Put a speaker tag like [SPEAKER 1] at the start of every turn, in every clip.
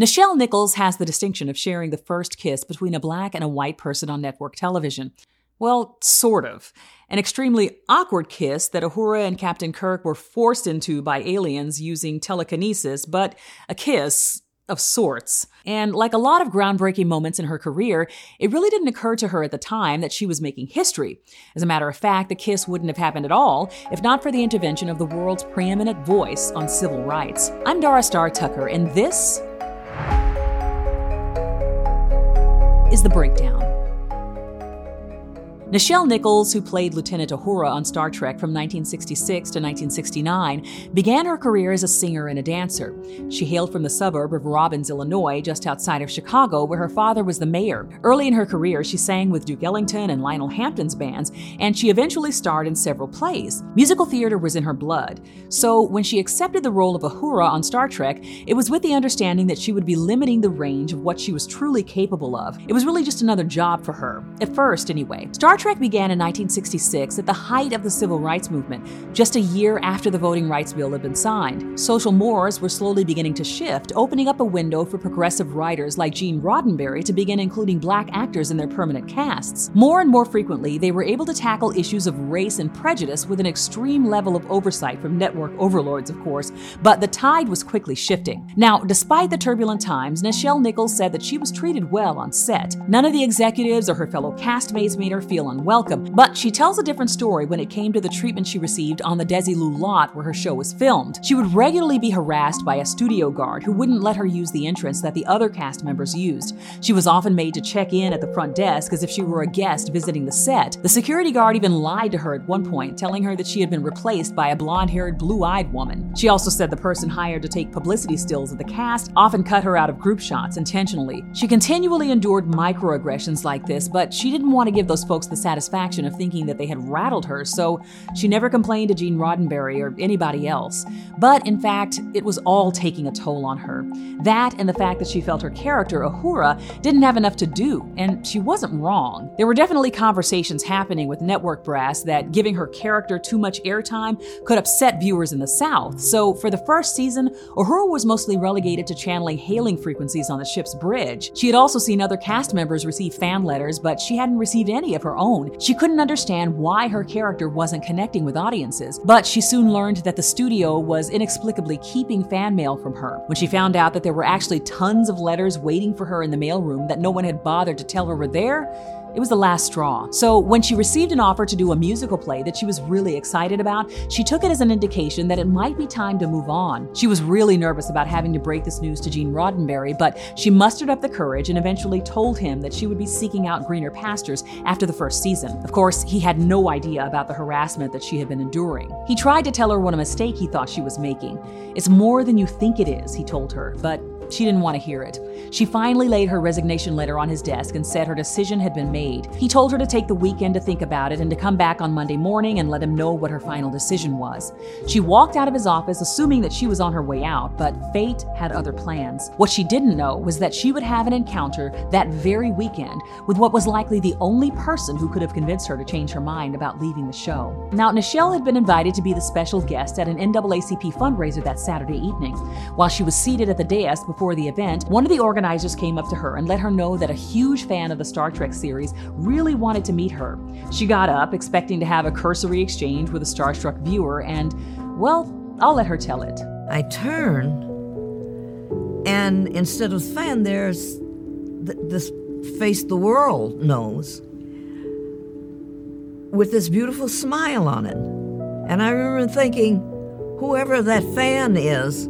[SPEAKER 1] Nichelle Nichols has the distinction of sharing the first kiss between a black and a white person on network television. Well, sort of. An extremely awkward kiss that Uhura and Captain Kirk were forced into by aliens using telekinesis, but a kiss of sorts. And like a lot of groundbreaking moments in her career, it really didn't occur to her at the time that she was making history. As a matter of fact, the kiss wouldn't have happened at all if not for the intervention of the world's preeminent voice on civil rights. I'm Dara Starr Tucker, and this is The Breakdown. Nichelle Nichols, who played Lieutenant Uhura on Star Trek from 1966 to 1969, began her career as a singer and a dancer. She hailed from the suburb of Robbins, Illinois, just outside of Chicago, where her father was the mayor. Early in her career, she sang with Duke Ellington and Lionel Hampton's bands, and she eventually starred in several plays. Musical theater was in her blood. So when she accepted the role of Uhura on Star Trek, it was with the understanding that she would be limiting the range of what she was truly capable of. It was really just another job for her, at first anyway. Star Trek began in 1966 at the height of the civil rights movement, just a year after the Voting Rights Bill had been signed. Social mores were slowly beginning to shift, opening up a window for progressive writers like Gene Roddenberry to begin including black actors in their permanent casts. More and more frequently, they were able to tackle issues of race and prejudice with an extreme level of oversight from network overlords, of course, but the tide was quickly shifting. Now, despite the turbulent times, Nichelle Nichols said that she was treated well on set. None of the executives or her fellow castmates made her feel unwelcome, but she tells a different story when it came to the treatment she received on the Desilu lot where her show was filmed. She would regularly be harassed by a studio guard who wouldn't let her use the entrance that the other cast members used. She was often made to check in at the front desk as if she were a guest visiting the set. The security guard even lied to her at one point, telling her that she had been replaced by a blonde haired, blue eyed woman. She also said the person hired to take publicity stills of the cast often cut her out of group shots intentionally. She continually endured microaggressions like this, but she didn't want to give those folks the satisfaction of thinking that they had rattled her, so she never complained to Gene Roddenberry or anybody else. But in fact, it was all taking a toll on her. That and the fact that she felt her character, Uhura, didn't have enough to do, and she wasn't wrong. There were definitely conversations happening with network brass that giving her character too much airtime could upset viewers in the South. So for the first season, Uhura was mostly relegated to channeling hailing frequencies on the ship's bridge. She had also seen other cast members receive fan letters, but she hadn't received any of her own. She couldn't understand why her character wasn't connecting with audiences, but she soon learned that the studio was inexplicably keeping fan mail from her. When she found out that there were actually tons of letters waiting for her in the mailroom that no one had bothered to tell her were there, it was the last straw. So, when she received an offer to do a musical play that she was really excited about, she took it as an indication that it might be time to move on. She was really nervous about having to break this news to Gene Roddenberry, but she mustered up the courage and eventually told him that she would be seeking out greener pastures after the first season. Of course, he had no idea about the harassment that she had been enduring. He tried to tell her what a mistake he thought she was making. It's more than you think it is, he told her, but she didn't want to hear it. She finally laid her resignation letter on his desk and said her decision had been made. He told her to take the weekend to think about it and to come back on Monday morning and let him know what her final decision was. She walked out of his office assuming that she was on her way out, but fate had other plans. What she didn't know was that she would have an encounter that very weekend with what was likely the only person who could have convinced her to change her mind about leaving the show. Now, Nichelle had been invited to be the special guest at an NAACP fundraiser that Saturday evening. While she was seated at the dais before the event, one of the organizers came up to her and let her know that a huge fan of the Star Trek series really wanted to meet her. She got up, expecting to have a cursory exchange with a starstruck viewer, and, well, I'll let her tell it.
[SPEAKER 2] I turn, and instead of fan, there's th- this face the world knows with this beautiful smile on it. And I remember thinking, whoever that fan is,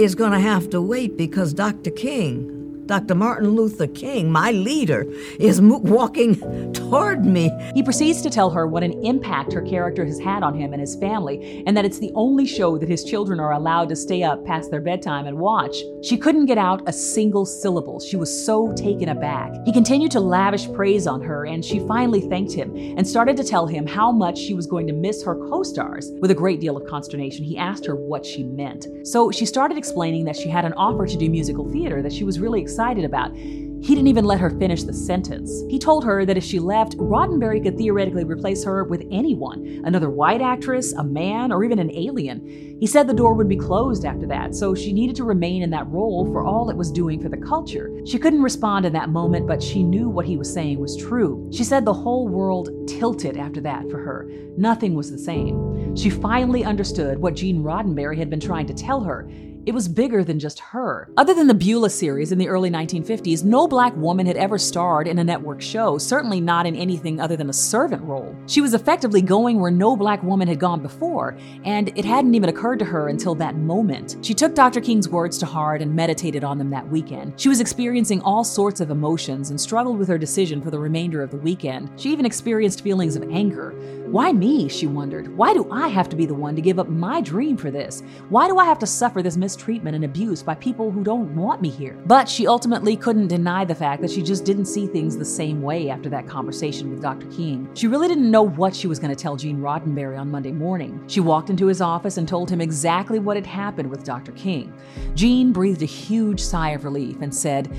[SPEAKER 2] is going to have to wait because Dr. King, Dr. Martin Luther King, my leader, is walking toward me.
[SPEAKER 1] He proceeds to tell her what an impact her character has had on him and his family, and that it's the only show that his children are allowed to stay up past their bedtime and watch. She couldn't get out a single syllable. She was so taken aback. He continued to lavish praise on her, and she finally thanked him and started to tell him how much she was going to miss her co stars. With a great deal of consternation, he asked her what she meant. So she started explaining that she had an offer to do musical theater that she was really excited excited about. He didn't even let her finish the sentence. He told her that if she left, Roddenberry could theoretically replace her with anyone another white actress, a man, or even an alien. He said the door would be closed after that, so she needed to remain in that role for all it was doing for the culture. She couldn't respond in that moment, but she knew what he was saying was true. She said the whole world tilted after that for her. Nothing was the same. She finally understood what Gene Roddenberry had been trying to tell her. It was bigger than just her. Other than the Beulah series in the early 1950s, no black woman had ever starred in a network show, certainly not in anything other than a servant role. She was effectively going where no black woman had gone before, and it hadn't even occurred to her until that moment. She took Dr. King's words to heart and meditated on them that weekend. She was experiencing all sorts of emotions and struggled with her decision for the remainder of the weekend. She even experienced feelings of anger. Why me? She wondered. Why do I have to be the one to give up my dream for this? Why do I have to suffer this mistreatment and abuse by people who don't want me here? But she ultimately couldn't deny the fact that she just didn't see things the same way after that conversation with Dr. King. She really didn't know what she was going to tell Gene Roddenberry on Monday morning. She walked into his office and told him exactly what had happened with Dr. King. Gene breathed a huge sigh of relief and said,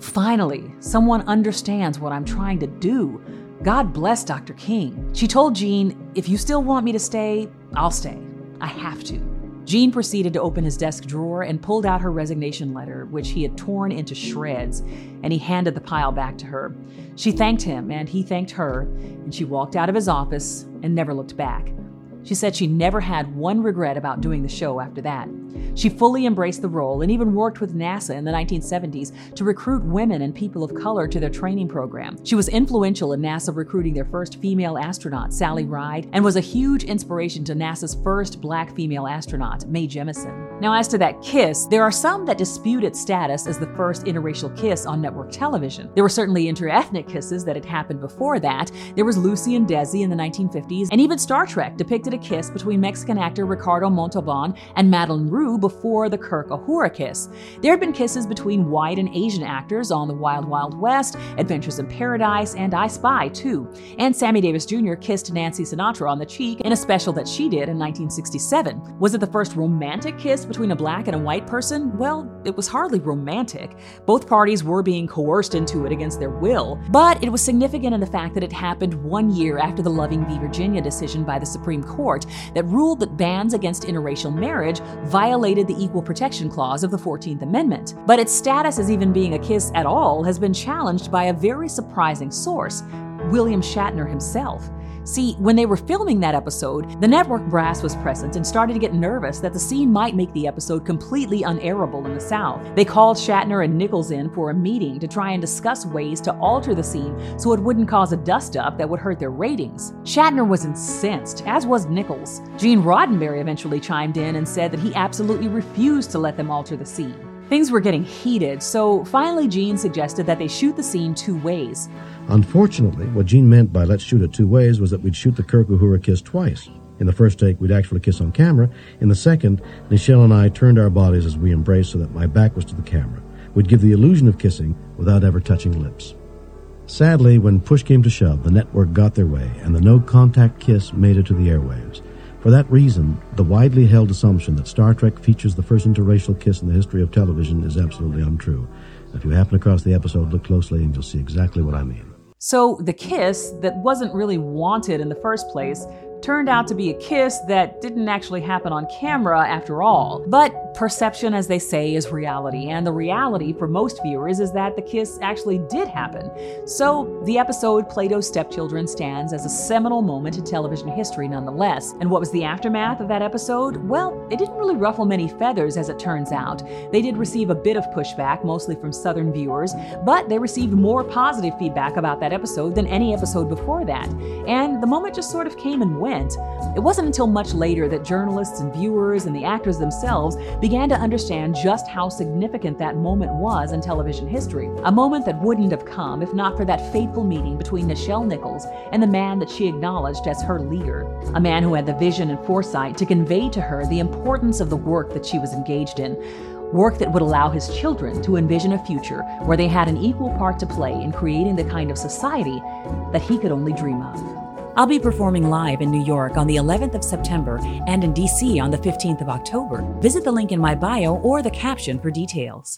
[SPEAKER 1] Finally, someone understands what I'm trying to do. God bless Dr. King. She told Gene, If you still want me to stay, I'll stay. I have to. Gene proceeded to open his desk drawer and pulled out her resignation letter, which he had torn into shreds, and he handed the pile back to her. She thanked him, and he thanked her, and she walked out of his office and never looked back. She said she never had one regret about doing the show after that. She fully embraced the role and even worked with NASA in the 1970s to recruit women and people of color to their training program. She was influential in NASA recruiting their first female astronaut, Sally Ride, and was a huge inspiration to NASA's first black female astronaut, Mae Jemison. Now, as to that kiss, there are some that dispute its status as the first interracial kiss on network television. There were certainly interethnic kisses that had happened before that. There was Lucy and Desi in the 1950s, and even Star Trek depicted a kiss between Mexican actor Ricardo Montalban and Madlyn Rhue before the Kirk Uhura kiss. There had been kisses between white and Asian actors on The Wild Wild West, Adventures in Paradise, and I Spy, too. And Sammy Davis Jr. kissed Nancy Sinatra on the cheek in a special that she did in 1967. Was it the first romantic kiss between a black and a white person? Well, it was hardly romantic. Both parties were being coerced into it against their will, but it was significant in the fact that it happened one year after the Loving v. Virginia decision by the Supreme Court that ruled that bans against interracial marriage violated the Equal Protection Clause of the 14th Amendment. But its status as even being a kiss at all has been challenged by a very surprising source William Shatner himself. See, when they were filming that episode, the network brass was present and started to get nervous that the scene might make the episode completely unairable in the South. They called Shatner and Nichols in for a meeting to try and discuss ways to alter the scene so it wouldn't cause a dust up that would hurt their ratings. Shatner was incensed, as was Nichols. Gene Roddenberry eventually chimed in and said that he absolutely refused to let them alter the scene. Things were getting heated, so finally Gene suggested that they shoot the scene two ways.
[SPEAKER 3] Unfortunately, what Gene meant by let's shoot it two ways was that we'd shoot the Kirk Uhura kiss twice. In the first take, we'd actually kiss on camera. In the second, Nichelle and I turned our bodies as we embraced so that my back was to the camera. We'd give the illusion of kissing without ever touching lips. Sadly, when push came to shove, the network got their way, and the no contact kiss made it to the airwaves. For that reason, the widely held assumption that Star Trek features the first interracial kiss in the history of television is absolutely untrue. If you happen across the episode, look closely and you'll see exactly what I mean.
[SPEAKER 1] So, the kiss that wasn't really wanted in the first place turned out to be a kiss that didn't actually happen on camera after all. But perception, as they say, is reality, and the reality for most viewers is that the kiss actually did happen. So the episode Plato's Stepchildren stands as a seminal moment in television history nonetheless. And what was the aftermath of that episode? Well, it didn't really ruffle many feathers as it turns out. They did receive a bit of pushback, mostly from Southern viewers, but they received more positive feedback about that episode than any episode before that. And the moment just sort of came and went. It wasn't until much later that journalists and viewers and the actors themselves began to understand just how significant that moment was in television history. A moment that wouldn't have come if not for that fateful meeting between Nichelle Nichols and the man that she acknowledged as her leader. A man who had the vision and foresight to convey to her the importance of the work that she was engaged in work that would allow his children to envision a future where they had an equal part to play in creating the kind of society that he could only dream of. I'll be performing live in New York on the 11th of September and in DC on the 15th of October. Visit the link in my bio or the caption for details.